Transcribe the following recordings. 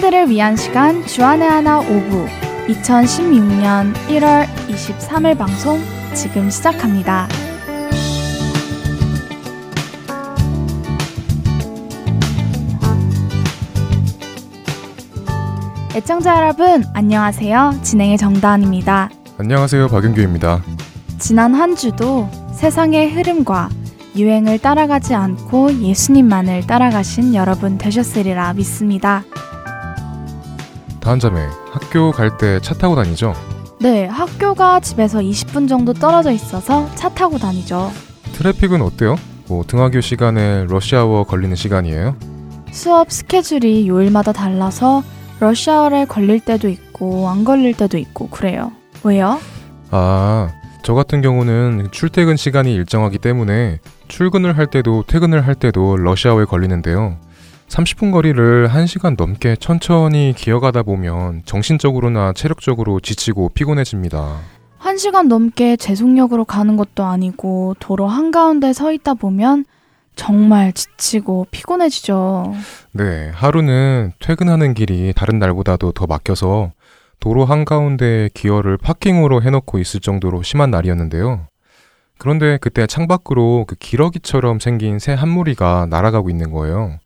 학생들을 위한 시간 주안의 하나 5부 2016년 1월 23일 방송 지금 시작합니다. 애청자 여러분 안녕하세요. 진행의 정다은입니다. 안녕하세요. 박윤규입니다. 지난 한 주도 세상의 흐름과 유행을 따라가지 않고 예수님만을 따라가신 여러분 되셨으리라 믿습니다. 다한자매, 학교 갈 때 차 타고 다니죠? 네, 학교가 집에서 20분 정도 떨어져 있어서 차 타고 다니죠. 트래픽은 어때요? 뭐 등하교 시간에 러시아워 걸리는 시간이에요? 수업 스케줄이 요일마다 달라서 러시아워에 걸릴 때도 있고 안 걸릴 때도 있고 그래요. 왜요? 아, 저 같은 경우는 출퇴근 시간이 일정하기 때문에 출근을 할 때도 퇴근을 할 때도 러시아워에 걸리는데요. 30분 거리를 1시간 넘게 천천히 기어가다 보면 정신적으로나 체력적으로 지치고 피곤해집니다. 1시간 넘게 제속력으로 가는 것도 아니고 도로 한가운데 서 있다 보면 정말 지치고 피곤해지죠. 네, 하루는 퇴근하는 길이 다른 날보다도 더 막혀서 도로 한가운데 기어를 파킹으로 해놓고 있을 정도로 심한 날이었는데요. 그런데 그때 창밖으로 그 기러기처럼 생긴 새 한 무리가 날아가고 있는 거예요.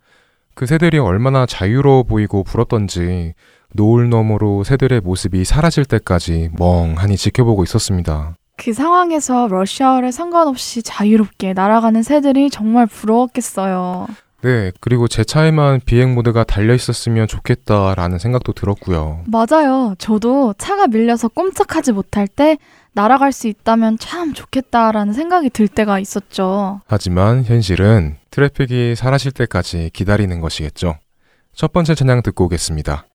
그 새들이 얼마나 자유로워 보이고 부럽던지 노을 너머로 새들의 모습이 사라질 때까지 멍하니 지켜보고 있었습니다. 그 상황에서 러시아어를 상관없이 자유롭게 날아가는 새들이 정말 부러웠겠어요. 네, 그리고 제 차에만 비행 모드가 달려 있었으면 좋겠다라는 생각도 들었고요. 맞아요. 저도 차가 밀려서 꼼짝하지 못할 때 날아갈 수 있다면 참 좋겠다라는 생각이 들 때가 있었죠. 하지만 현실은 트래픽이 사라질 때까지 기다리는 것이겠죠. 첫 번째 찬양 듣고 오겠습니다.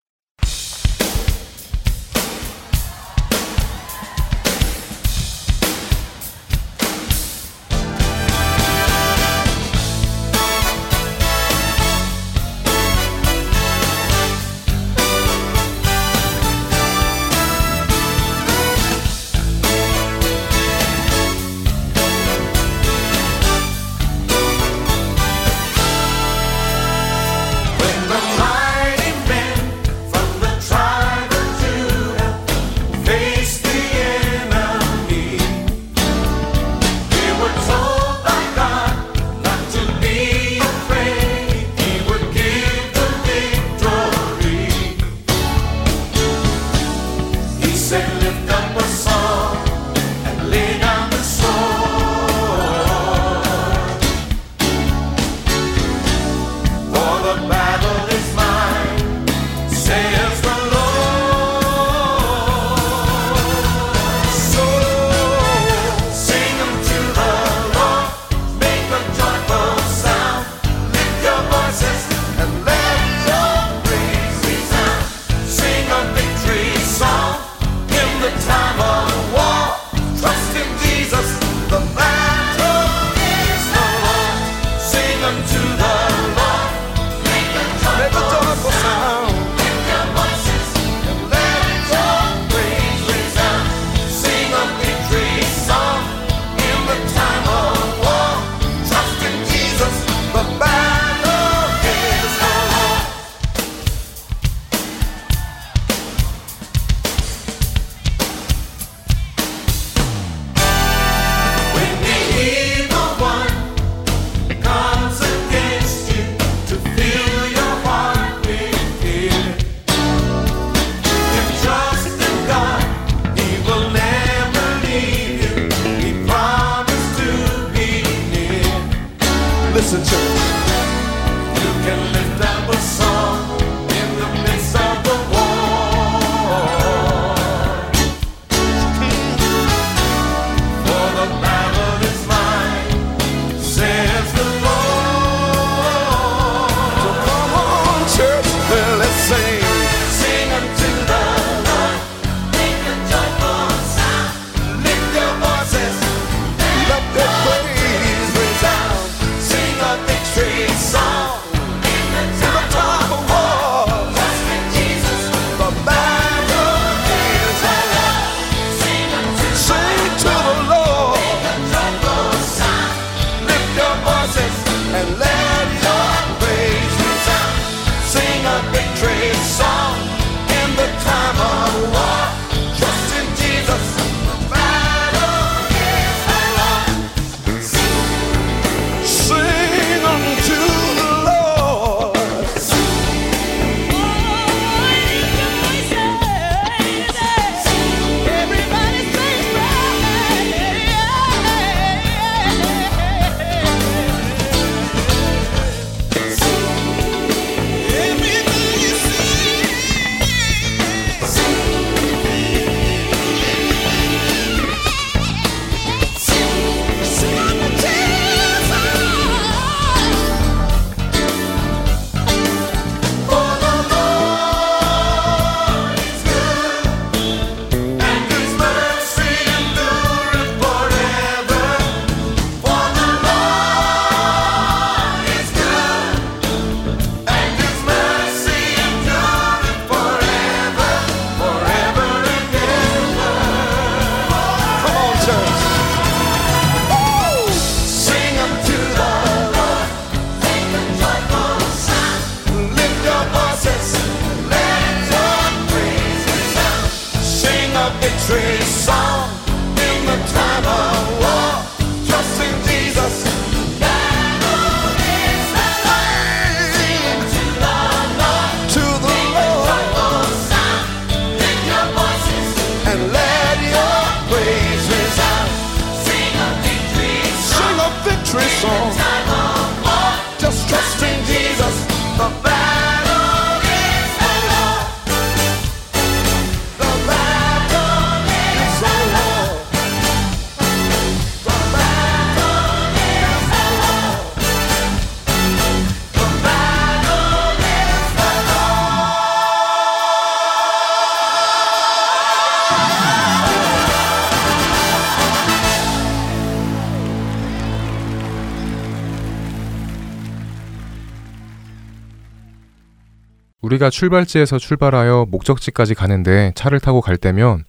우리가 출발지에서 출발하여 목적지까지 가는데 차를 타고 갈 때면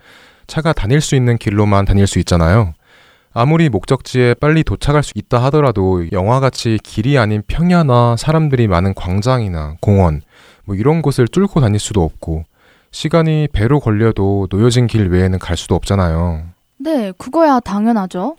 차가 다닐 수 있는 길로만 다닐 수 있잖아요. 아무리 목적지에 빨리 도착할 수 있다 하더라도 영화같이 길이 아닌 평야나 사람들이 많은 광장이나 공원, 뭐 이런 곳을 뚫고 다닐 수도 없고, 시간이 배로 걸려도 놓여진 길 외에는 갈 수도 없잖아요. 네, 그거야 당연하죠.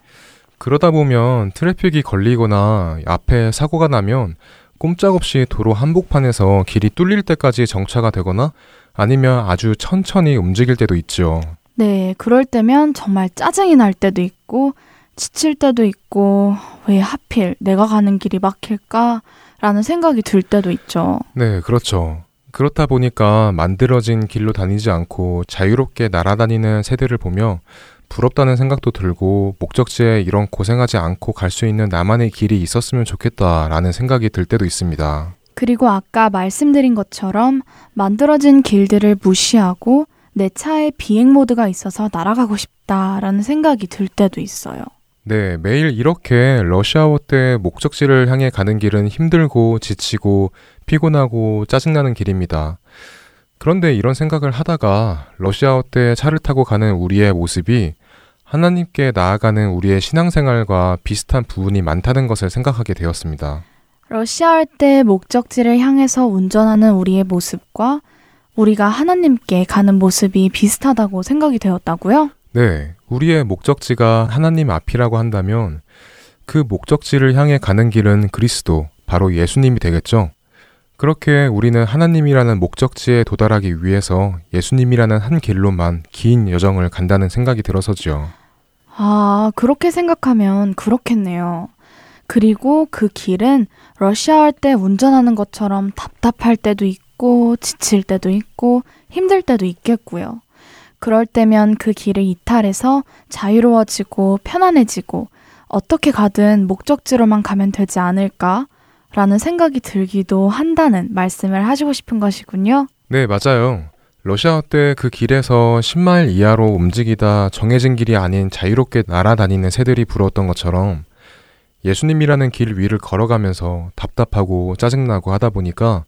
그러다 보면 트래픽이 걸리거나 앞에 사고가 나면 꼼짝없이 도로 한복판에서 길이 뚫릴 때까지 정차가 되거나 아니면 아주 천천히 움직일 때도 있죠. 네, 그럴 때면 정말 짜증이 날 때도 있고 지칠 때도 있고 왜 하필 내가 가는 길이 막힐까? 라는 생각이 들 때도 있죠. 네, 그렇죠. 그렇다 보니까 만들어진 길로 다니지 않고 자유롭게 날아다니는 세대를 보며 부럽다는 생각도 들고 목적지에 이런 고생하지 않고 갈 수 있는 나만의 길이 있었으면 좋겠다라는 생각이 들 때도 있습니다. 그리고 아까 말씀드린 것처럼 만들어진 길들을 무시하고 내 차에 비행 모드가 있어서 날아가고 싶다라는 생각이 들 때도 있어요. 네, 매일 이렇게 러시아워 때 목적지를 향해 가는 길은 힘들고 지치고 피곤하고 짜증나는 길입니다. 그런데 이런 생각을 하다가 러시아워 때 차를 타고 가는 우리의 모습이 하나님께 나아가는 우리의 신앙생활과 비슷한 부분이 많다는 것을 생각하게 되었습니다. 러시아 할 때 목적지를 향해서 운전하는 우리의 모습과 우리가 하나님께 가는 모습이 비슷하다고 생각이 되었다고요? 네. 우리의 목적지가 하나님 앞이라고 한다면 그 목적지를 향해 가는 길은 그리스도, 바로 예수님이 되겠죠? 그렇게 우리는 하나님이라는 목적지에 도달하기 위해서 예수님이라는 한 길로만 긴 여정을 간다는 생각이 들어서지요. 아, 그렇게 생각하면 그렇겠네요. 그리고 그 길은 러시아 할 때 운전하는 것처럼 답답할 때도 있고, 지칠 때도 있고, 힘들 때도 있겠고요. 그럴 때면 그 길을 이탈해서 자유로워지고 편안해지고, 어떻게 가든 목적지로만 가면 되지 않을까? 라는 생각이 들기도 한다는 말씀을 하시고 싶은 것이군요. 네, 맞아요. 러시아 때그 길에서 10마일 이하로 움직이다 정해진 길이 아닌 자유롭게 날아다니는 새들이 부러웠던 것처럼 예수님이라는 길 위를 걸어가면서 답답하고 짜증나고 하다 보니까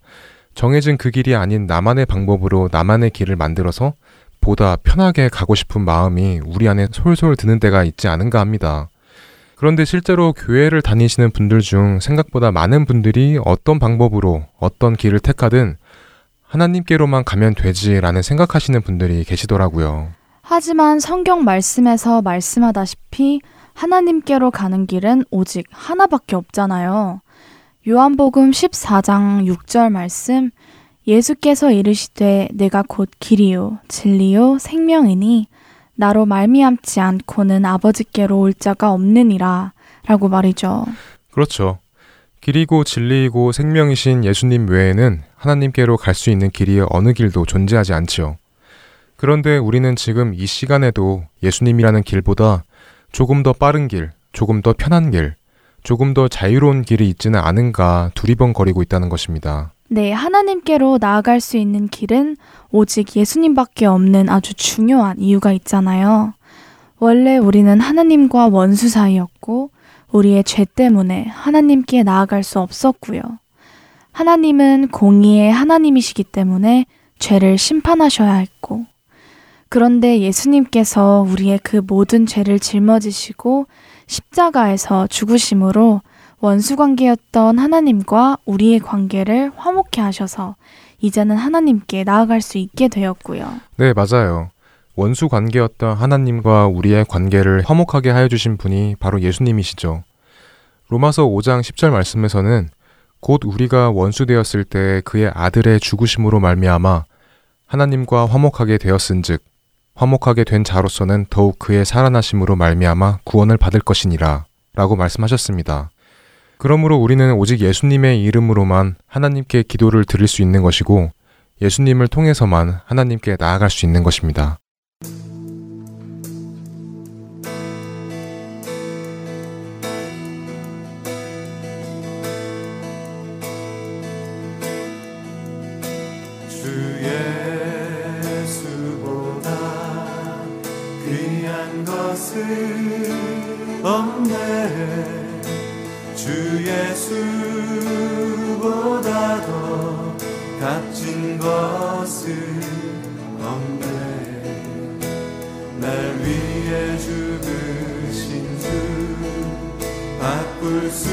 정해진 그 길이 아닌 나만의 방법으로 나만의 길을 만들어서 보다 편하게 가고 싶은 마음이 우리 안에 솔솔 드는 때가 있지 않은가 합니다. 그런데 실제로 교회를 다니시는 분들 중 생각보다 많은 분들이 어떤 방법으로 어떤 길을 택하든 하나님께로만 가면 되지라는 생각하시는 분들이 계시더라고요. 하지만 성경 말씀에서 말씀하다시피 하나님께로 가는 길은 오직 하나밖에 없잖아요. 요한복음 14장 6절 말씀 예수께서 이르시되 내가 곧 길이요 진리요 생명이니 나로 말미암지 않고는 아버지께로 올 자가 없느니라 라고 말이죠. 그렇죠. 길이고 진리이고 생명이신 예수님 외에는 하나님께로 갈 수 있는 길이 어느 길도 존재하지 않지요. 그런데 우리는 지금 이 시간에도 예수님이라는 길보다 조금 더 빠른 길, 조금 더 편한 길, 조금 더 자유로운 길이 있지는 않은가 두리번거리고 있다는 것입니다. 네, 하나님께로 나아갈 수 있는 길은 오직 예수님밖에 없는 아주 중요한 이유가 있잖아요. 원래 우리는 하나님과 원수 사이였고, 우리의 죄 때문에 하나님께 나아갈 수 없었고요. 하나님은 공의의 하나님이시기 때문에 죄를 심판하셔야 했고, 그런데 예수님께서 우리의 그 모든 죄를 짊어지시고 십자가에서 죽으심으로 원수 관계였던 하나님과 우리의 관계를 화목케 하셔서 이제는 하나님께 나아갈 수 있게 되었고요. 네, 맞아요. 원수 관계였던 하나님과 우리의 관계를 화목하게 하여 주신 분이 바로 예수님이시죠. 로마서 5장 10절 말씀에서는 곧 우리가 원수 되었을 때 그의 아들의 죽으심으로 말미암아 하나님과 화목하게 되었은즉 화목하게 된 자로서는 더욱 그의 살아나심으로 말미암아 구원을 받을 것이니라 라고 말씀하셨습니다. 그러므로 우리는 오직 예수님의 이름으로만 하나님께 기도를 드릴 수 있는 것이고 예수님을 통해서만 하나님께 나아갈 수 있는 것입니다. 것은 없네 날 위해 죽으신 주 바꿀 수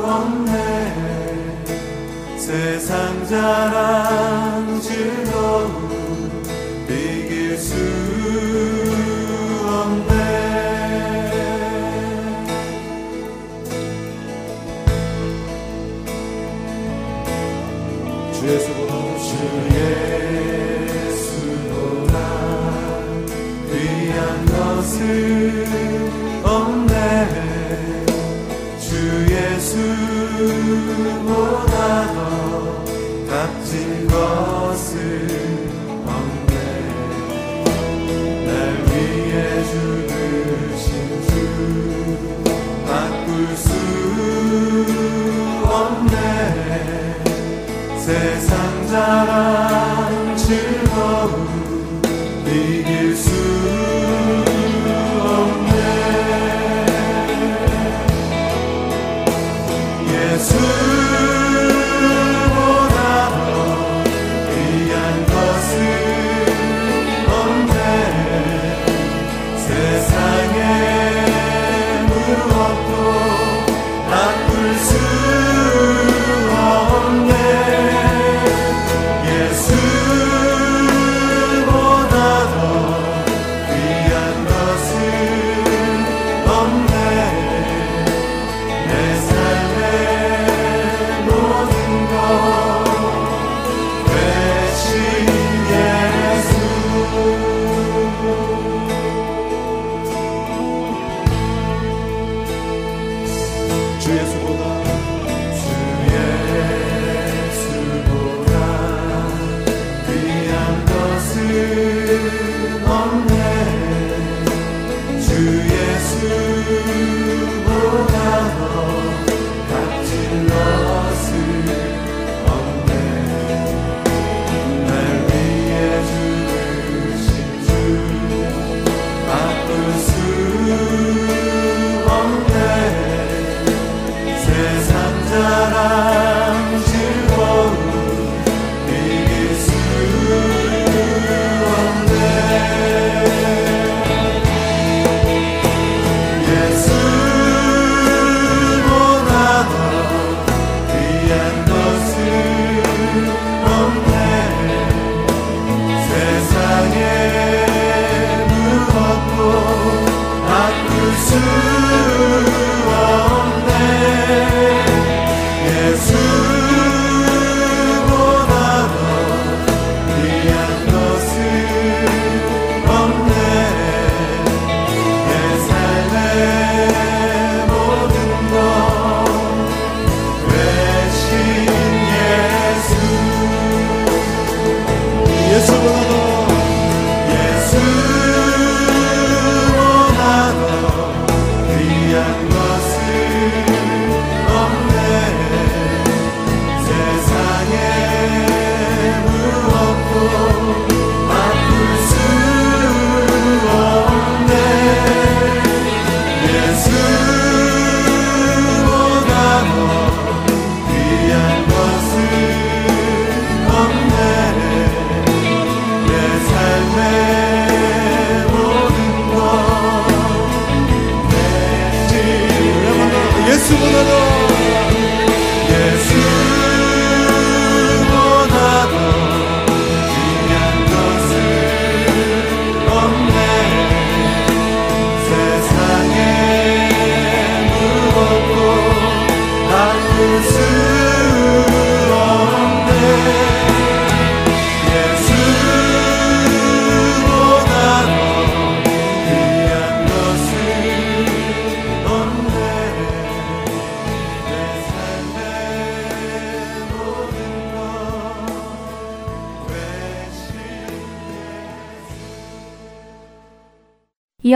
없네. 세상 자랑 shadow.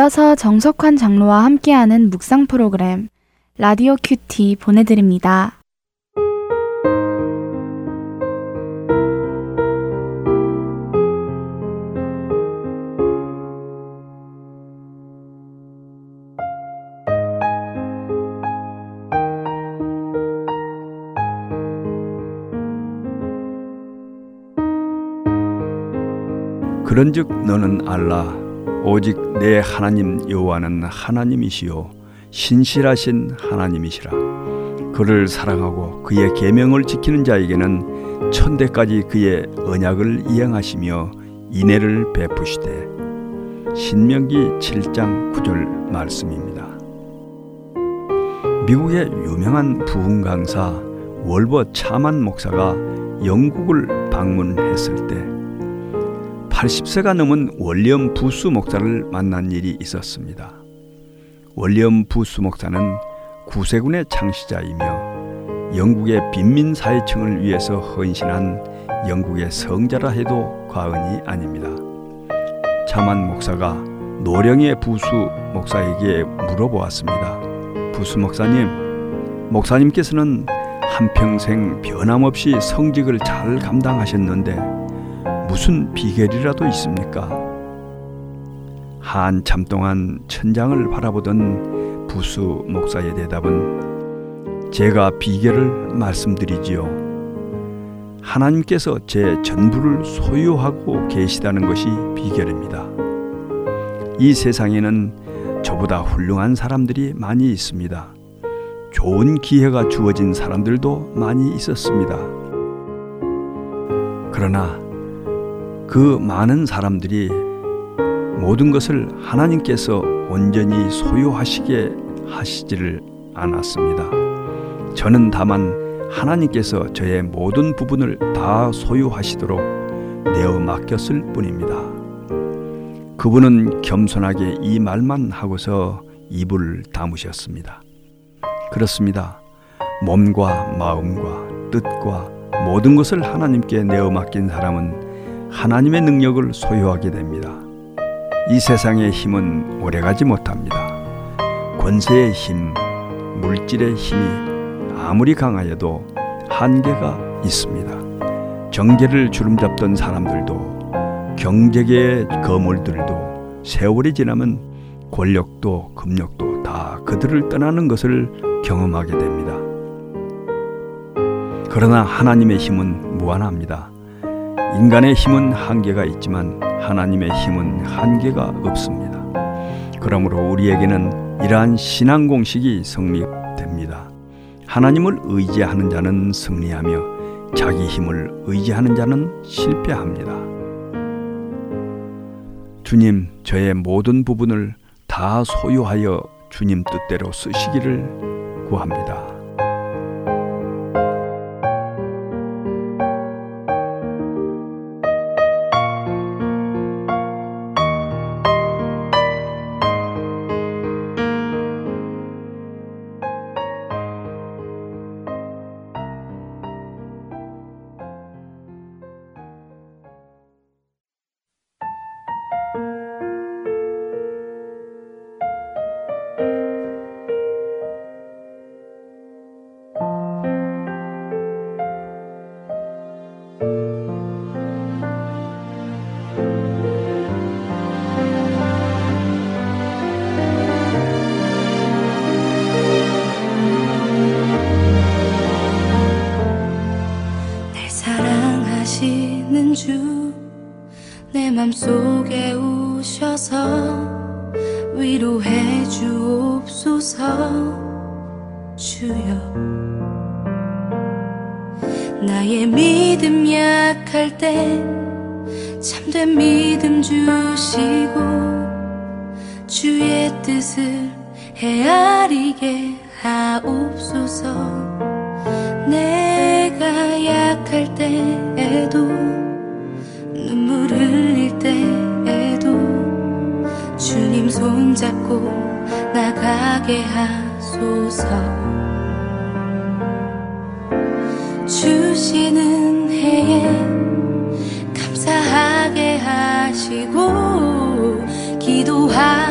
이어서 정석환 장로와 함께하는 묵상 프로그램 라디오 큐티 보내드립니다. 그런즉 너는 알라 오직 내 하나님 여호와는 하나님이시요 신실하신 하나님이시라 그를 사랑하고 그의 계명을 지키는 자에게는 천대까지 그의 언약을 이행하시며 인애를 베푸시되 신명기 7장 9절 말씀입니다. 미국의 유명한 부흥 강사 월버 차만 목사가 영국을 방문했을 때 80세가 넘은 월리엄 부스 목사를 만난 일이 있었습니다. 월리엄 부스 목사는 구세군의 창시자이며 영국의 빈민 사회층을 위해서 헌신한 영국의 성자라 해도 과언이 아닙니다. 차만 목사가 노령의 부수 목사에게 물어보았습니다. 부수 목사님, 목사님께서는 한평생 변함없이 성직을 잘 감당하셨는데 무슨 비결이라도 있습니까? 한참 동안 천장을 바라보던 부수 목사의 대답은 제가 비결을 말씀드리지요. 하나님께서 제 전부를 소유하고 계시다는 것이 비결입니다. 이 세상에는 저보다 훌륭한 사람들이 많이 있습니다. 좋은 기회가 주어진 사람들도 많이 있었습니다. 그러나 그 많은 사람들이 모든 것을 하나님께서 온전히 소유하시게 하시지를 않았습니다. 저는 다만 하나님께서 저의 모든 부분을 다 소유하시도록 내어 맡겼을 뿐입니다. 그분은 겸손하게 이 말만 하고서 입을 다무셨습니다. 그렇습니다. 몸과 마음과 뜻과 모든 것을 하나님께 내어 맡긴 사람은 하나님의 능력을 소유하게 됩니다. 이 세상의 힘은 오래가지 못합니다. 권세의 힘, 물질의 힘이 아무리 강하여도 한계가 있습니다. 정계를 주름잡던 사람들도 경제계의 거물들도 세월이 지나면 권력도 금력도 다 그들을 떠나는 것을 경험하게 됩니다. 그러나 하나님의 힘은 무한합니다. 인간의 힘은 한계가 있지만 하나님의 힘은 한계가 없습니다. 그러므로 우리에게는 이러한 신앙 공식이 성립됩니다. 하나님을 의지하는 자는 승리하며 자기 힘을 의지하는 자는 실패합니다. 주님, 저의 모든 부분을 다 소유하여 주님 뜻대로 쓰시기를 구합니다. 때에도 눈물 흘릴 때에도 주님 손잡고 나가게 하소서. 주시는 해에 감사하게 하시고 기도하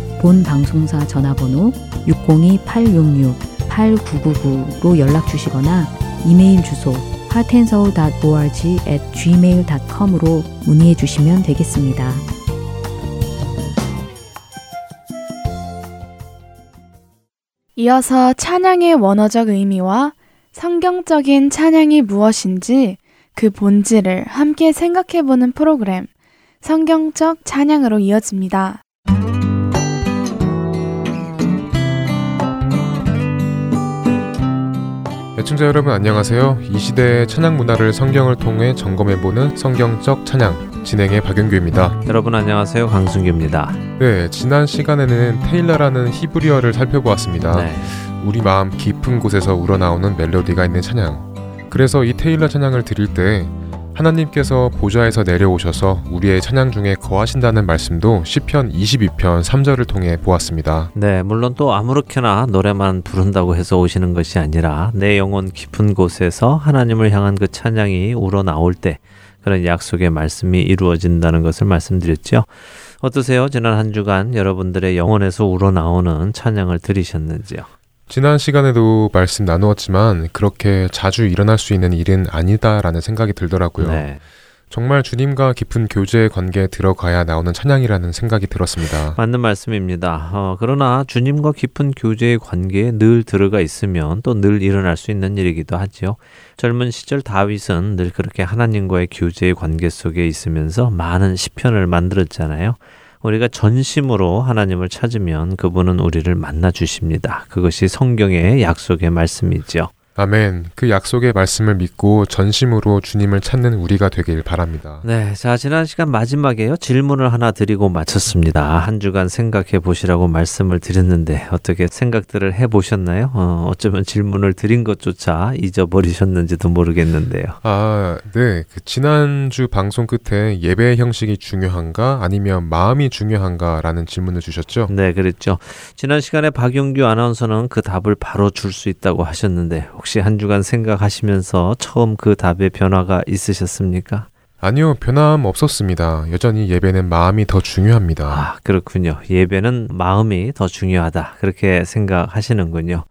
본 방송사 전화번호 602-866-8999로 연락 주시거나 이메일 주소 heartandsoul.org at gmail.com으로 문의해 주시면 되겠습니다. 이어서 찬양의 원어적 의미와 성경적인 찬양이 무엇인지 그 본질을 함께 생각해 보는 프로그램 성경적 찬양으로 이어집니다. 애청자 여러분 안녕하세요. 이 시대의 찬양 문화를 성경을 통해 점검해보는 성경적 찬양 진행의 박영규입니다. 여러분 안녕하세요. 강순규입니다. 네, 지난 시간에는 테일러라는 히브리어를 살펴보았습니다. 네. 우리 마음 깊은 곳에서 우러나오는 멜로디가 있는 찬양. 그래서 이 테일러 찬양을 드릴 때 하나님께서 보좌에서 내려오셔서 우리의 찬양 중에 거하신다는 말씀도 시편 22편 3절을 통해 보았습니다. 네, 물론 또 아무렇게나 노래만 부른다고 해서 오시는 것이 아니라 내 영혼 깊은 곳에서 하나님을 향한 그 찬양이 우러나올 때 그런 약속의 말씀이 이루어진다는 것을 말씀드렸죠. 어떠세요? 지난 한 주간 여러분들의 영혼에서 우러나오는 찬양을 들으셨는지요? 지난 시간에도 말씀 나누었지만 그렇게 자주 일어날 수 있는 일은 아니다라는 생각이 들더라고요. 네. 정말 주님과 깊은 교제 관계에 들어가야 나오는 찬양이라는 생각이 들었습니다. 맞는 말씀입니다. 어, 그러나 주님과 깊은 교제의 관계에 늘 들어가 있으면 또 늘 일어날 수 있는 일이기도 하지요. 젊은 시절 다윗은 늘 그렇게 하나님과의 교제의 관계 속에 있으면서 많은 시편을 만들었잖아요. 우리가 전심으로 하나님을 찾으면 그분은 우리를 만나 주십니다. 그것이 성경의 약속의 말씀이죠. 아멘. 그 약속의 말씀을 믿고 전심으로 주님을 찾는 우리가 되길 바랍니다. 네. 자, 지난 시간 마지막에요. 질문을 하나 드리고 마쳤습니다. 한 주간 생각해 보시라고 말씀을 드렸는데 어떻게 생각들을 해 보셨나요? 어, 어쩌면 질문을 드린 것조차 잊어버리셨는지도 모르겠는데요. 아, 네. 그 지난주 방송 끝에 예배 형식이 중요한가 아니면 마음이 중요한가라는 질문을 주셨죠? 네, 그랬죠. 지난 시간에 박용규 아나운서는 그 답을 바로 줄 수 있다고 하셨는데 혹시 한 주간 생각하시면서 처음 그 답에 변화가 있으셨습니까? 아니요, 변함 없었습니다. 여전히 예배는 마음이 더 중요합니다. 아, 그렇군요. 예배는 마음이 더 중요하다. 그렇게 생각하시는군요.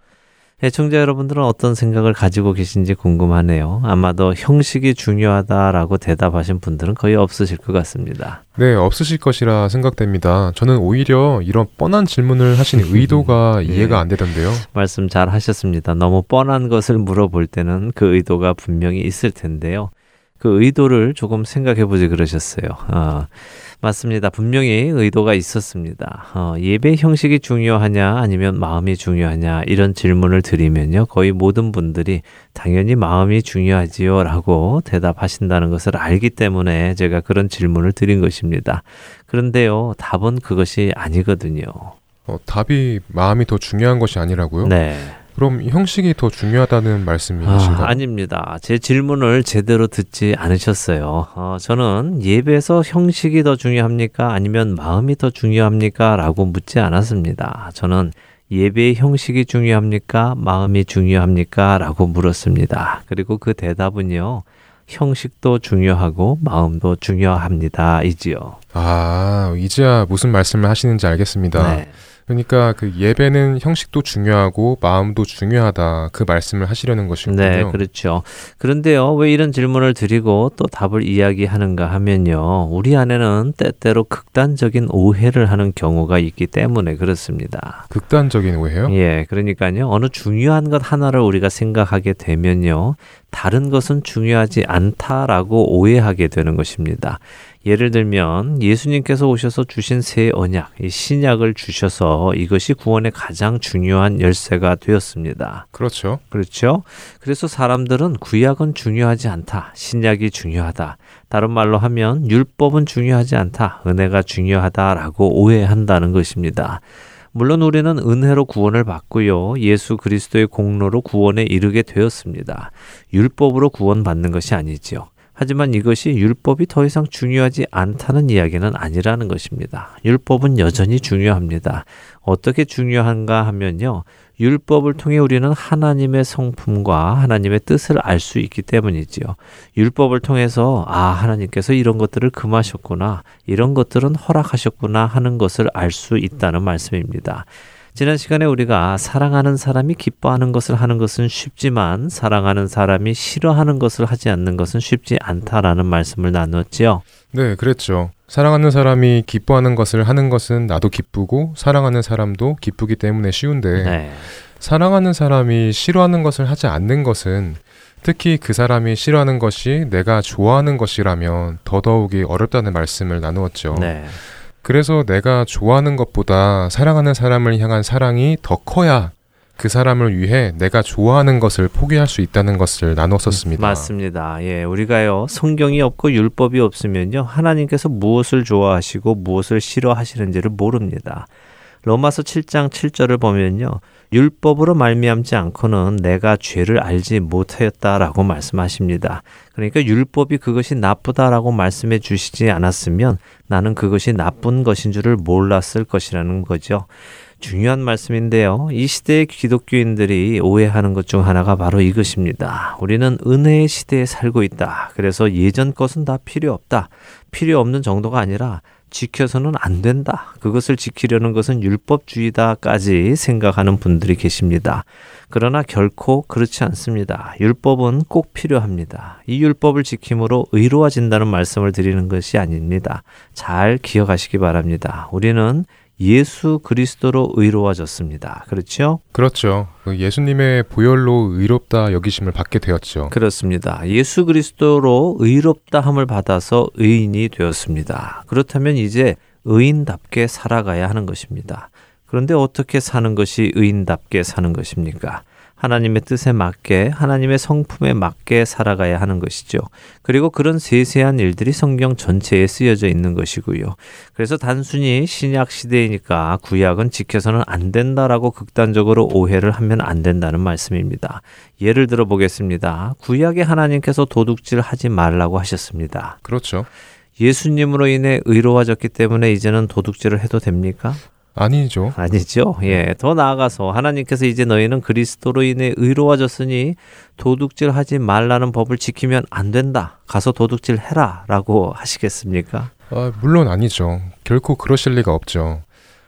애청자 여러분들은 어떤 생각을 가지고 계신지 궁금하네요. 아마도 형식이 중요하다라고 대답하신 분들은 거의 없으실 것 같습니다. 네, 없으실 것이라 생각됩니다. 저는 오히려 이런 뻔한 질문을 하신 의도가 네. 이해가 안 되던데요. 말씀 잘 하셨습니다. 너무 뻔한 것을 물어볼 때는 그 의도가 분명히 있을 텐데요. 그 의도를 조금 생각해 보지 그러셨어요. 아, 맞습니다. 분명히 의도가 있었습니다. 어, 예배 형식이 중요하냐 아니면 마음이 중요하냐 이런 질문을 드리면요. 거의 모든 분들이 당연히 마음이 중요하지요 라고 대답하신다는 것을 알기 때문에 제가 그런 질문을 드린 것입니다. 그런데요. 답은 그것이 아니거든요. 어, 답이 마음이 더 중요한 것이 아니라고요? 네. 그럼 형식이 더 중요하다는 말씀이신가요? 아, 닙니다 제 질문을 제대로 듣지 않으셨어요. 어, 저는 예배에서 형식이 더 중요합니까? 아니면 마음이 더 중요합니까? 라고 묻지 않았습니다. 저는 예배의 형식이 중요합니까? 마음이 중요합니까? 라고 물었습니다. 그리고 그 대답은요. 형식도 중요하고 마음도 중요합니다. 이지요. 아, 이제야 무슨 말씀을 하시는지 알겠습니다. 네. 그러니까 그 예배는 형식도 중요하고 마음도 중요하다 그 말씀을 하시려는 것이군요. 네, 그렇죠. 그런데요, 왜 이런 질문을 드리고 또 답을 이야기하는가 하면요, 우리 안에는 때때로 극단적인 오해를 하는 경우가 있기 때문에 그렇습니다. 극단적인 오해요? 예, 그러니까요, 어느 중요한 것 하나를 우리가 생각하게 되면요, 다른 것은 중요하지 않다라고 오해하게 되는 것입니다. 예를 들면 예수님께서 오셔서 주신 새 언약, 이 신약을 주셔서 이것이 구원의 가장 중요한 열쇠가 되었습니다. 그렇죠. 그렇죠. 그래서 사람들은 구약은 중요하지 않다. 신약이 중요하다. 다른 말로 하면 율법은 중요하지 않다. 은혜가 중요하다라고 오해한다는 것입니다. 물론 우리는 은혜로 구원을 받고요. 예수 그리스도의 공로로 구원에 이르게 되었습니다. 율법으로 구원받는 것이 아니지요. 하지만 이것이 율법이 더 이상 중요하지 않다는 이야기는 아니라는 것입니다. 율법은 여전히 중요합니다. 어떻게 중요한가 하면요. 율법을 통해 우리는 하나님의 성품과 하나님의 뜻을 알 수 있기 때문이지요. 율법을 통해서 아, 하나님께서 이런 것들을 금하셨구나. 이런 것들은 허락하셨구나 하는 것을 알 수 있다는 말씀입니다. 지난 시간에 우리가 사랑하는 사람이 기뻐하는 것을 하는 것은 쉽지만 사랑하는 사람이 싫어하는 것을 하지 않는 것은 쉽지 않다라는 말씀을 나눴지요. 네, 그랬죠. 사랑하는 사람이 기뻐하는 것을 하는 것은 나도 기쁘고 사랑하는 사람도 기쁘기 때문에 쉬운데 네. 사랑하는 사람이 싫어하는 것을 하지 않는 것은 특히 그 사람이 싫어하는 것이 내가 좋아하는 것이라면 더더욱이 어렵다는 말씀을 나누었죠. 네. 그래서 내가 좋아하는 것보다 사랑하는 사람을 향한 사랑이 더 커야 그 사람을 위해 내가 좋아하는 것을 포기할 수 있다는 것을 나눴었습니다. 맞습니다. 예, 우리가요 성경이 없고 율법이 없으면요 하나님께서 무엇을 좋아하시고 무엇을 싫어하시는지를 모릅니다. 로마서 7장 7절을 보면요 율법으로 말미암지 않고는 내가 죄를 알지 못하였다라고 말씀하십니다. 그러니까 율법이 그것이 나쁘다라고 말씀해 주시지 않았으면 나는 그것이 나쁜 것인 줄을 몰랐을 것이라는 거죠. 중요한 말씀인데요. 이 시대의 기독교인들이 오해하는 것 중 하나가 바로 이것입니다. 우리는 은혜의 시대에 살고 있다. 그래서 예전 것은 다 필요 없다. 필요 없는 정도가 아니라 지켜서는 안 된다. 그것을 지키려는 것은 율법주의다까지 생각하는 분들이 계십니다. 그러나 결코 그렇지 않습니다. 율법은 꼭 필요합니다. 이 율법을 지킴으로 의로워진다는 말씀을 드리는 것이 아닙니다. 잘 기억하시기 바랍니다. 우리는 예수 그리스도로 의로워졌습니다. 그렇죠? 그렇죠. 그 예수님의 보혈로 의롭다 여기심을 받게 되었죠. 그렇습니다. 예수 그리스도로 의롭다 함을 받아서 의인이 되었습니다. 그렇다면 이제 의인답게 살아가야 하는 것입니다. 그런데 어떻게 사는 것이 의인답게 사는 것입니까? 하나님의 뜻에 맞게 하나님의 성품에 맞게 살아가야 하는 것이죠. 그리고 그런 세세한 일들이 성경 전체에 쓰여져 있는 것이고요. 그래서 단순히 신약 시대이니까 구약은 지켜서는 안 된다라고 극단적으로 오해를 하면 안 된다는 말씀입니다. 예를 들어 보겠습니다. 구약에 하나님께서 도둑질 하지 말라고 하셨습니다. 그렇죠. 예수님으로 인해 의로워졌기 때문에 이제는 도둑질을 해도 됩니까? 아니죠. 아니죠. 예. 더 나아가서 하나님께서 이제 너희는 그리스도로 인해 의로워졌으니 도둑질 하지 말라는 법을 지키면 안 된다. 가서 도둑질 해라. 라고 하시겠습니까? 아, 물론 아니죠. 결코 그러실 리가 없죠.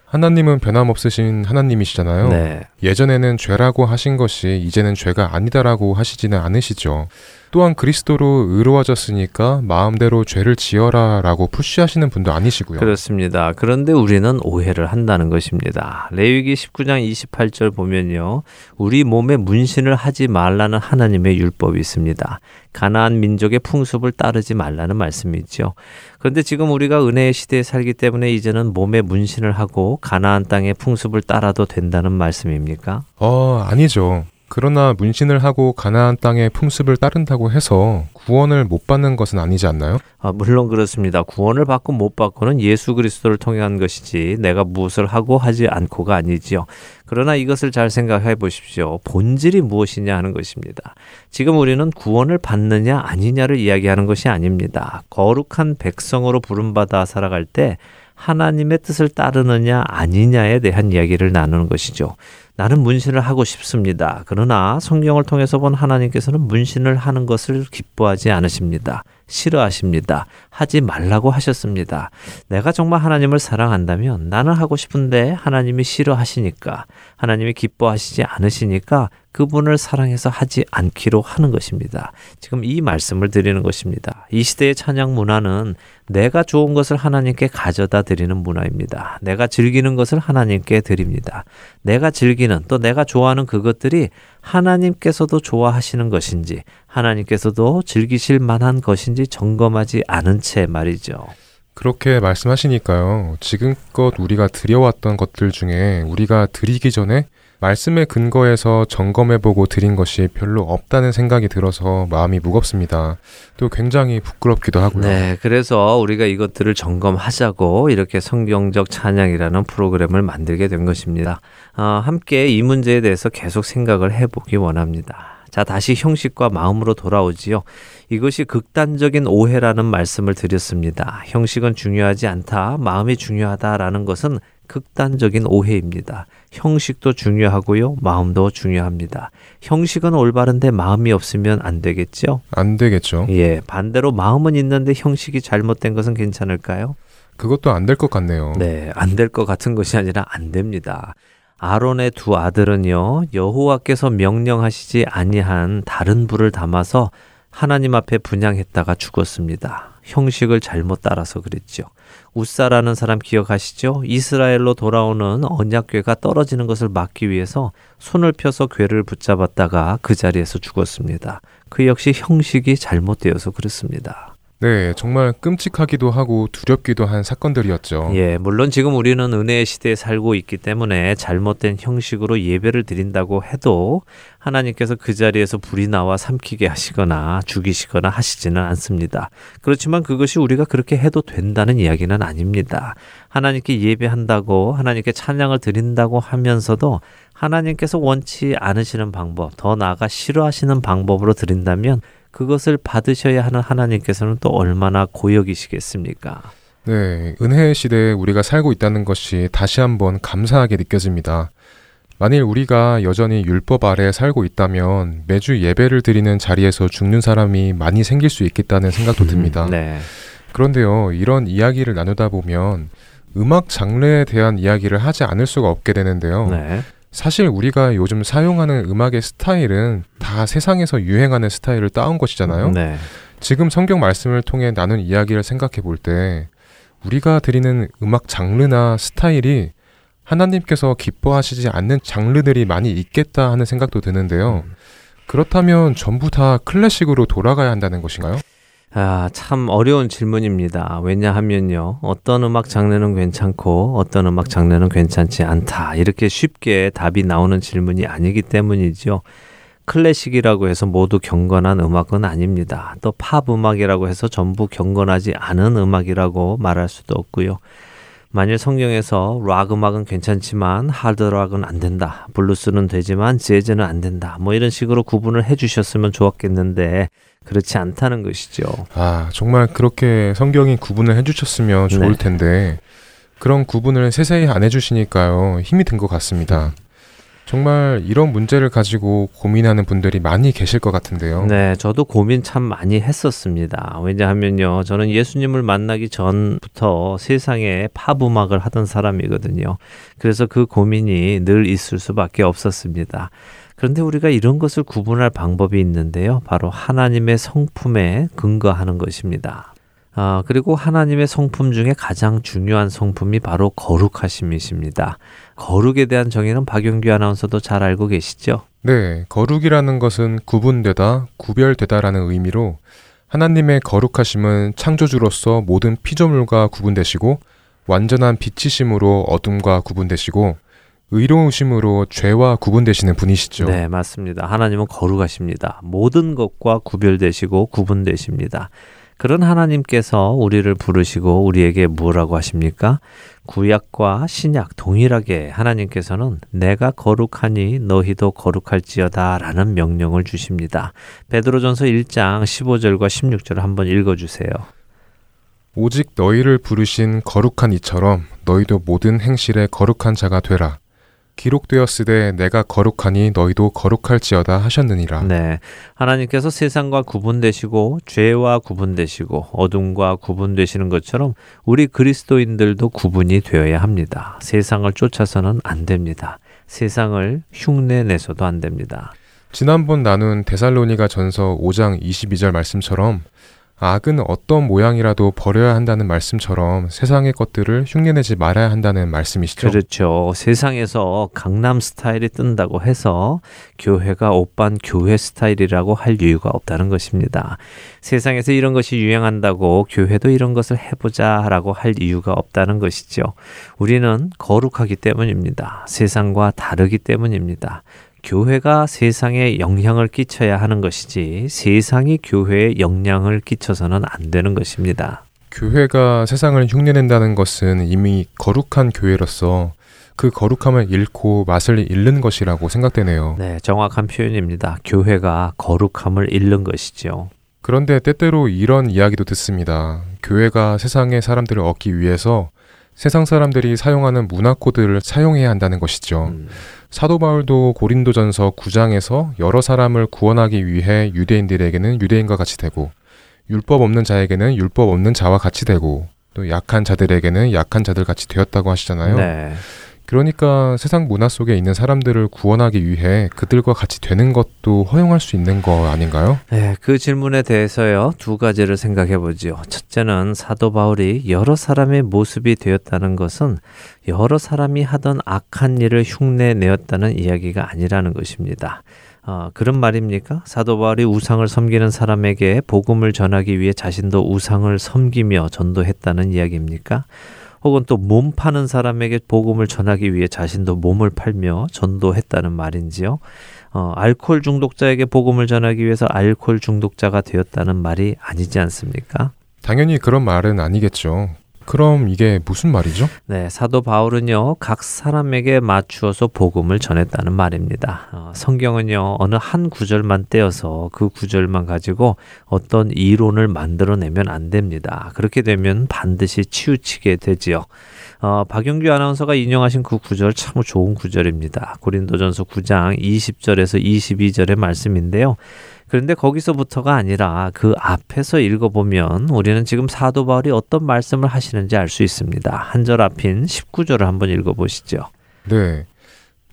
하나님은 변함없으신 하나님이시잖아요. 네. 예전에는 죄라고 하신 것이 이제는 죄가 아니다라고 하시지는 않으시죠. 또한 그리스도로 의로워졌으니까 마음대로 죄를 지어라라고 푸시하시는 분도 아니시고요. 그렇습니다. 그런데 우리는 오해를 한다는 것입니다. 레위기 19장 28절 보면요. 우리 몸에 문신을 하지 말라는 하나님의 율법이 있습니다. 가나안 민족의 풍습을 따르지 말라는 말씀이죠. 그런데 지금 우리가 은혜의 시대에 살기 때문에 이제는 몸에 문신을 하고 가나안 땅의 풍습을 따라도 된다는 말씀입니까? 어, 아니죠. 그러나 문신을 하고 가나안 땅의 풍습을 따른다고 해서 구원을 못 받는 것은 아니지 않나요? 아, 물론 그렇습니다. 구원을 받고 못 받고는 예수 그리스도를 통해 한 것이지 내가 무엇을 하고 하지 않고가 아니지요. 그러나 이것을 잘 생각해 보십시오. 본질이 무엇이냐 하는 것입니다. 지금 우리는 구원을 받느냐 아니냐를 이야기하는 것이 아닙니다. 거룩한 백성으로 부름받아 살아갈 때 하나님의 뜻을 따르느냐 아니냐에 대한 이야기를 나누는 것이죠. 나는 문신을 하고 싶습니다. 그러나 성경을 통해서 본 하나님께서는 문신을 하는 것을 기뻐하지 않으십니다. 싫어하십니다. 하지 말라고 하셨습니다. 내가 정말 하나님을 사랑한다면 나는 하고 싶은데 하나님이 싫어하시니까 하나님이 기뻐하시지 않으시니까 그분을 사랑해서 하지 않기로 하는 것입니다. 지금 이 말씀을 드리는 것입니다. 이 시대의 찬양 문화는 내가 좋은 것을 하나님께 가져다 드리는 문화입니다. 내가 즐기는 것을 하나님께 드립니다. 내가 즐기는 또 내가 좋아하는 그것들이 하나님께서도 좋아하시는 것인지 하나님께서도 즐기실 만한 것인지 점검하지 않은 채 말이죠. 그렇게 말씀하시니까요. 지금껏 우리가 드려왔던 것들 중에 우리가 드리기 전에 말씀의 근거에서 점검해보고 드린 것이 별로 없다는 생각이 들어서 마음이 무겁습니다. 또 굉장히 부끄럽기도 하고요. 네, 그래서 우리가 이것들을 점검하자고 이렇게 성경적 찬양이라는 프로그램을 만들게 된 것입니다. 어, 함께 이 문제에 대해서 계속 생각을 해보기 원합니다. 자, 다시 형식과 마음으로 돌아오지요. 이것이 극단적인 오해라는 말씀을 드렸습니다. 형식은 중요하지 않다, 마음이 중요하다라는 것은 극단적인 오해입니다. 형식도 중요하고요, 마음도 중요합니다. 형식은 올바른데 마음이 없으면 안 되겠죠? 안 되겠죠. 예, 반대로 마음은 있는데 형식이 잘못된 것은 괜찮을까요? 그것도 안 될 것 같네요. 네, 안 될 것 같은 것이 아니라 안 됩니다. 아론의 두 아들은요 여호와께서 명령하시지 아니한 다른 불을 담아서 하나님 앞에 분양했다가 죽었습니다. 형식을 잘못 따라서 그랬죠. 우사라는 사람 기억하시죠? 이스라엘로 돌아오는 언약궤가 떨어지는 것을 막기 위해서 손을 펴서 궤를 붙잡았다가 그 자리에서 죽었습니다. 그 역시 형식이 잘못되어서 그렇습니다. 네, 정말 끔찍하기도 하고 두렵기도 한 사건들이었죠. 예, 물론 지금 우리는 은혜의 시대에 살고 있기 때문에 잘못된 형식으로 예배를 드린다고 해도 하나님께서 그 자리에서 불이 나와 삼키게 하시거나 죽이시거나 하시지는 않습니다. 그렇지만 그것이 우리가 그렇게 해도 된다는 이야기는 아닙니다. 하나님께 예배한다고 하나님께 찬양을 드린다고 하면서도 하나님께서 원치 않으시는 방법, 더 나아가 싫어하시는 방법으로 드린다면 그것을 받으셔야 하는 하나님께서는 또 얼마나 고역이시겠습니까? 네, 은혜의 시대에 우리가 살고 있다는 것이 다시 한번 감사하게 느껴집니다. 만일 우리가 여전히 율법 아래 살고 있다면 매주 예배를 드리는 자리에서 죽는 사람이 많이 생길 수 있겠다는 생각도 듭니다. 음, 네. 그런데요, 이런 이야기를 나누다 보면 음악 장르에 대한 이야기를 하지 않을 수가 없게 되는데요. 네. 사실 우리가 요즘 사용하는 음악의 스타일은 다 세상에서 유행하는 스타일을 따온 것이잖아요. 네. 지금 성경 말씀을 통해 나눈 이야기를 생각해 볼 때 우리가 드리는 음악 장르나 스타일이 하나님께서 기뻐하시지 않는 장르들이 많이 있겠다 하는 생각도 드는데요. 그렇다면 전부 다 클래식으로 돌아가야 한다는 것인가요? 아, 참 어려운 질문입니다. 왜냐하면요. 어떤 음악 장르는 괜찮고 어떤 음악 장르는 괜찮지 않다. 이렇게 쉽게 답이 나오는 질문이 아니기 때문이죠. 클래식이라고 해서 모두 경건한 음악은 아닙니다. 또 팝 음악이라고 해서 전부 경건하지 않은 음악이라고 말할 수도 없고요. 만일 성경에서 락 음악은 괜찮지만 하드 락은 안 된다. 블루스는 되지만 재즈는 안 된다. 뭐 이런 식으로 구분을 해 주셨으면 좋았겠는데 그렇지 않다는 것이죠. 아, 정말 그렇게 성경이 구분을 해 주셨으면 좋을 네. 텐데 그런 구분을 세세히 안 해주시니까요 힘이 든 것 같습니다. 정말 이런 문제를 가지고 고민하는 분들이 많이 계실 것 같은데요. 네, 저도 고민 참 많이 했었습니다. 왜냐하면요, 저는 예수님을 만나기 전부터 세상에 팝 음악을 하던 사람이거든요. 그래서 그 고민이 늘 있을 수밖에 없었습니다. 그런데 우리가 이런 것을 구분할 방법이 있는데요. 바로 하나님의 성품에 근거하는 것입니다. 아, 그리고 하나님의 성품 중에 가장 중요한 성품이 바로 거룩하심이십니다. 거룩에 대한 정의는 박영규 아나운서도 잘 알고 계시죠? 네, 거룩이라는 것은 구분되다, 구별되다라는 의미로 하나님의 거룩하심은 창조주로서 모든 피조물과 구분되시고 완전한 빛이심으로 어둠과 구분되시고 의로우심으로 죄와 구분되시는 분이시죠. 네, 맞습니다. 하나님은 거룩하십니다. 모든 것과 구별되시고 구분되십니다. 그런 하나님께서 우리를 부르시고 우리에게 뭐라고 하십니까? 구약과 신약 동일하게 하나님께서는 내가 거룩하니 너희도 거룩할지어다 라는 명령을 주십니다. 베드로전서 1장 15절과 16절을 한번 읽어 주세요. 오직 너희를 부르신 거룩한 이처럼 너희도 모든 행실에 거룩한 자가 되라. 기록되었으되 내가 거룩하니 너희도 거룩할지어다 하셨느니라. 네. 하나님께서 세상과 구분되시고 죄와 구분되시고 어둠과 구분되시는 것처럼 우리 그리스도인들도 구분이 되어야 합니다. 세상을 쫓아서는 안 됩니다. 세상을 흉내 내서도 안 됩니다. 지난번 나눈 데살로니가 전서 5장 22절 말씀처럼 악은 어떤 모양이라도 버려야 한다는 말씀처럼 세상의 것들을 흉내내지 말아야 한다는 말씀이시죠. 그렇죠. 세상에서 강남 스타일이 뜬다고 해서 교회가 오빤 교회 스타일이라고 할 이유가 없다는 것입니다. 세상에서 이런 것이 유행한다고 교회도 이런 것을 해보자라고 할 이유가 없다는 것이죠. 우리는 거룩하기 때문입니다. 세상과 다르기 때문입니다. 교회가 세상에 영향을 끼쳐야 하는 것이지 세상이 교회에 영향을 끼쳐서는 안 되는 것입니다. 교회가 세상을 흉내낸다는 것은 이미 거룩한 교회로서 그 거룩함을 잃고 맛을 잃는 것이라고 생각되네요. 네, 정확한 표현입니다. 교회가 거룩함을 잃는 것이죠. 그런데 때때로 이런 이야기도 듣습니다. 교회가 세상의 사람들을 얻기 위해서 세상 사람들이 사용하는 문화 코드를 사용해야 한다는 것이죠. 음, 사도 바울도 고린도전서 9장에서 여러 사람을 구원하기 위해 유대인들에게는 유대인과 같이 되고 율법 없는 자에게는 율법 없는 자와 같이 되고 또 약한 자들에게는 약한 자들 같이 되었다고 하시잖아요. 네. 그러니까 세상 문화 속에 있는 사람들을 구원하기 위해 그들과 같이 되는 것도 허용할 수 있는 거 아닌가요? 네, 그 질문에 대해서요, 두 가지를 생각해 보죠. 첫째는 사도 바울이 여러 사람의 모습이 되었다는 것은 여러 사람이 하던 악한 일을 흉내 내었다는 이야기가 아니라는 것입니다. 어, 그런 말입니까? 사도 바울이 우상을 섬기는 사람에게 복음을 전하기 위해 자신도 우상을 섬기며 전도했다는 이야기입니까? 혹은 또 몸 파는 사람에게 복음을 전하기 위해 자신도 몸을 팔며 전도했다는 말인지요. 어, 알코올 중독자에게 복음을 전하기 위해서 알코올 중독자가 되었다는 말이 아니지 않습니까? 당연히 그런 말은 아니겠죠. 그럼 이게 무슨 말이죠? 네, 사도 바울은요, 각 사람에게 맞추어서 복음을 전했다는 말입니다. 어, 성경은요, 어느 한 구절만 떼어서 그 구절만 가지고 어떤 이론을 만들어내면 안 됩니다. 그렇게 되면 반드시 치우치게 되지요. 어, 박영규 아나운서가 인용하신 그 구절 참 좋은 구절입니다. 고린도전서 9장 20절에서 22절의 말씀인데요. 그런데 거기서부터가 아니라 그 앞에서 읽어보면 우리는 지금 사도 바울이 어떤 말씀을 하시는지 알 수 있습니다. 한 절 앞인 19절을 한번 읽어보시죠. 네.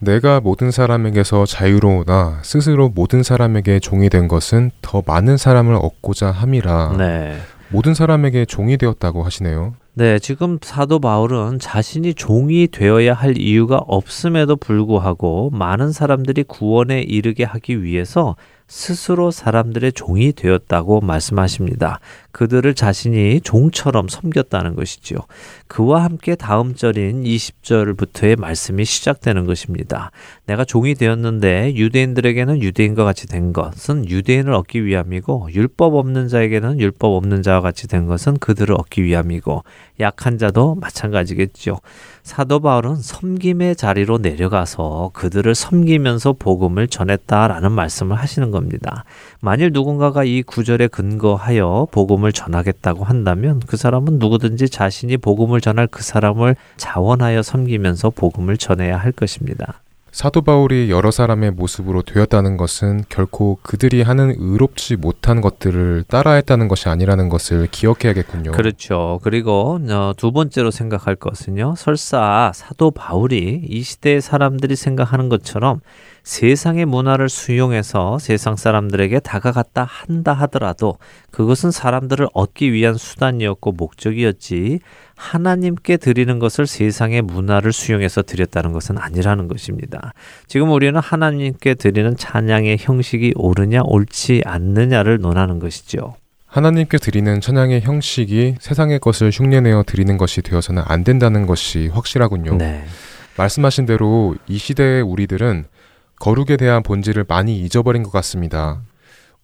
내가 모든 사람에게서 자유로우나 스스로 모든 사람에게 종이 된 것은 더 많은 사람을 얻고자 함이라. 네. 모든 사람에게 종이 되었다고 하시네요. 네, 지금 사도 바울은 자신이 종이 되어야 할 이유가 없음에도 불구하고 많은 사람들이 구원에 이르게 하기 위해서 스스로 사람들의 종이 되었다고 말씀하십니다. 그들을 자신이 종처럼 섬겼다는 것이지요. 그와 함께 다음 절인 20절부터의 말씀이 시작되는 것입니다. 내가 종이 되었는데 유대인들에게는 유대인과 같이 된 것은 유대인을 얻기 위함이고 율법 없는 자에게는 율법 없는 자와 같이 된 것은 그들을 얻기 위함이고 약한 자도 마찬가지겠죠. 사도 바울은 섬김의 자리로 내려가서 그들을 섬기면서 복음을 전했다라는 말씀을 하시는 겁니다. 만일 누군가가 이 구절에 근거하여 복음을 전하겠다고 한다면 그 사람은 누구든지 자신이 복음을 전할 그 사람을 자원하여 섬기면서 복음을 전해야 할 것입니다. 사도 바울이 여러 사람의 모습으로 되었다는 것은 결코 그들이 하는 의롭지 못한 것들을 따라했다는 것이 아니라는 것을 기억해야겠군요. 그렇죠. 그리고 어, 두 번째로 생각할 것은요. 설사 사도 바울이 이 시대의 사람들이 생각하는 것처럼 세상의 문화를 수용해서 세상 사람들에게 다가갔다 한다 하더라도 그것은 사람들을 얻기 위한 수단이었고 목적이었지 하나님께 드리는 것을 세상의 문화를 수용해서 드렸다는 것은 아니라는 것입니다. 지금 우리는 하나님께 드리는 찬양의 형식이 옳으냐 옳지 않느냐를 논하는 것이죠. 하나님께 드리는 찬양의 형식이 세상의 것을 흉내내어 드리는 것이 되어서는 안 된다는 것이 확실하군요. 네. 말씀하신 대로 이 시대의 우리들은 거룩에 대한 본질을 많이 잊어버린 것 같습니다.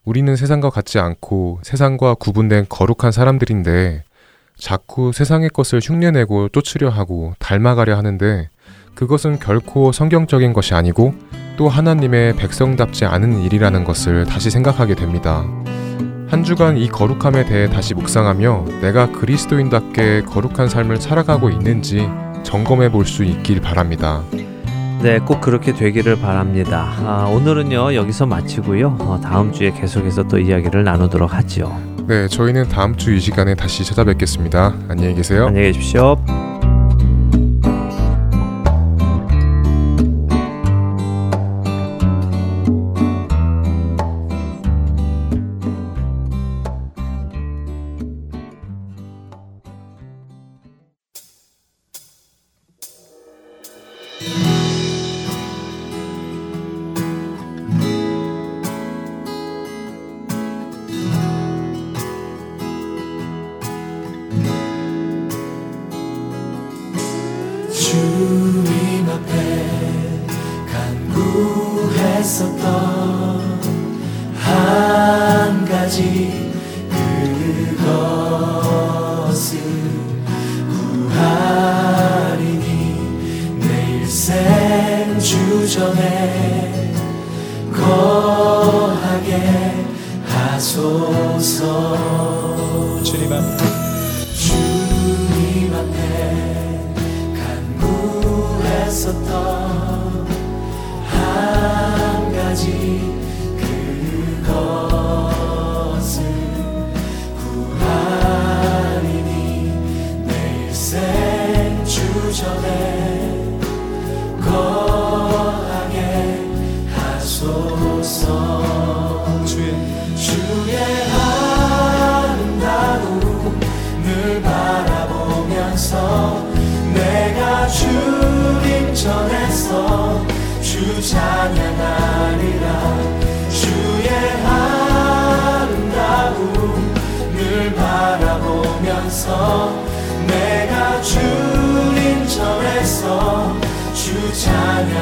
우리는 세상과 같지 않고 세상과 구분된 거룩한 사람들인데 자꾸 세상의 것을 흉내내고 쫓으려 하고 닮아가려 하는데 그것은 결코 성경적인 것이 아니고 또 하나님의 백성답지 않은 일이라는 것을 다시 생각하게 됩니다. 한 주간 이 거룩함에 대해 다시 묵상하며 내가 그리스도인답게 거룩한 삶을 살아가고 있는지 점검해 볼 수 있길 바랍니다. 네, 꼭 그렇게 되기를 바랍니다. 아, 오늘은요 여기서 마치고요. 어, 다음 주에 계속해서 또 이야기를 나누도록 하죠. 네, 저희는 다음 주 이 시간에 다시 찾아뵙겠습니다. 안녕히 계세요. 안녕히 계십시오. 주님 앞에 간구했었던 한 가지 그것은 구하리니 내 일생 주전에 거하게 하소서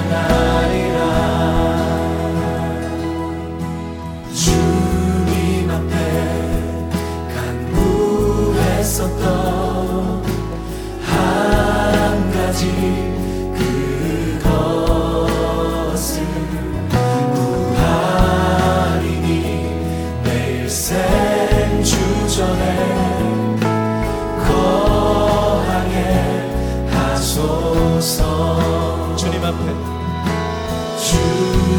찬 주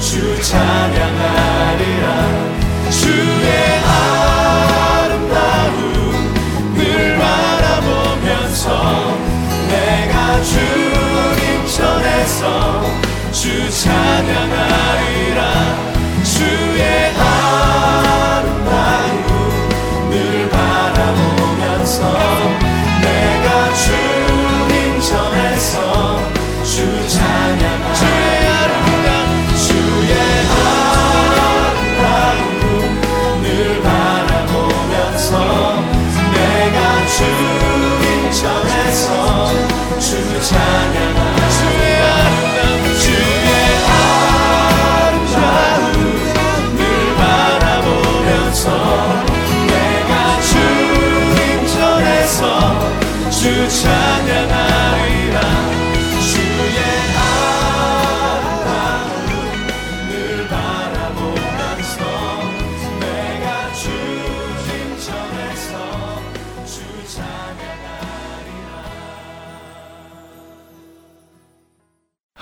주 찬양하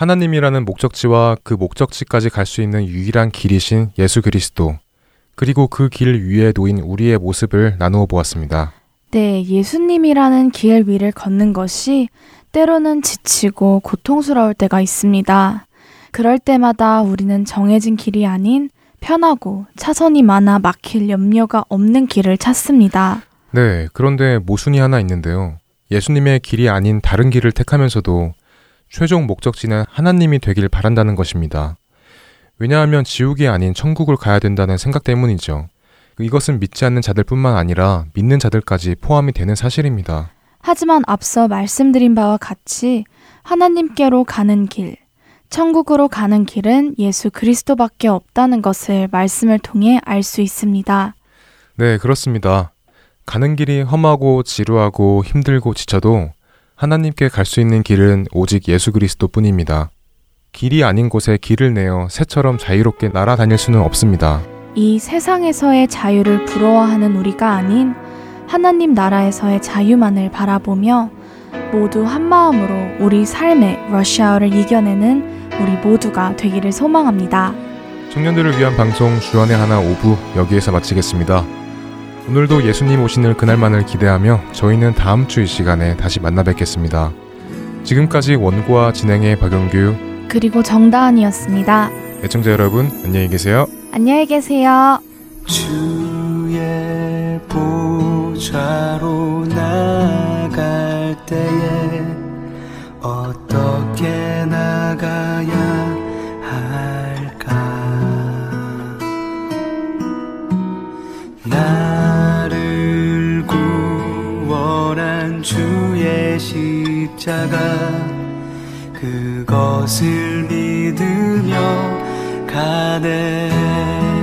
하나님이라는 목적지와 그 목적지까지 갈 수 있는 유일한 길이신 예수 그리스도, 그리고 그 길 위에 놓인 우리의 모습을 나누어 보았습니다. 네, 예수님이라는 길 위를 걷는 것이 때로는 지치고 고통스러울 때가 있습니다. 그럴 때마다 우리는 정해진 길이 아닌 편하고 차선이 많아 막힐 염려가 없는 길을 찾습니다. 네, 그런데 모순이 하나 있는데요. 예수님의 길이 아닌 다른 길을 택하면서도 최종 목적지는 하나님이 되길 바란다는 것입니다. 왜냐하면 지옥이 아닌 천국을 가야 된다는 생각 때문이죠. 이것은 믿지 않는 자들뿐만 아니라 믿는 자들까지 포함이 되는 사실입니다. 하지만 앞서 말씀드린 바와 같이 하나님께로 가는 길, 천국으로 가는 길은 예수 그리스도밖에 없다는 것을 말씀을 통해 알 수 있습니다. 네, 그렇습니다. 가는 길이 험하고 지루하고 힘들고 지쳐도 하나님께 갈 수 있는 길은 오직 예수 그리스도 뿐입니다. 길이 아닌 곳에 길을 내어 새처럼 자유롭게 날아다닐 수는 없습니다. 이 세상에서의 자유를 부러워하는 우리가 아닌 하나님 나라에서의 자유만을 바라보며 모두 한 마음으로 우리 삶의 러시아어를 이겨내는 우리 모두가 되기를 소망합니다. 청년들을 위한 방송 주안의 하나 오부 여기에서 마치겠습니다. 오늘도 예수님 오시는 그날만을 기대하며 저희는 다음 주 이 시간에 다시 만나 뵙겠습니다. 지금까지 원고와 진행의 박영규 그리고 정다은이었습니다. 애청자 여러분, 안녕히 계세요. 안녕히 계세요. 주의 보좌로 나갈 때에 어떻게 나가야 십자가 그것을 믿으며 가네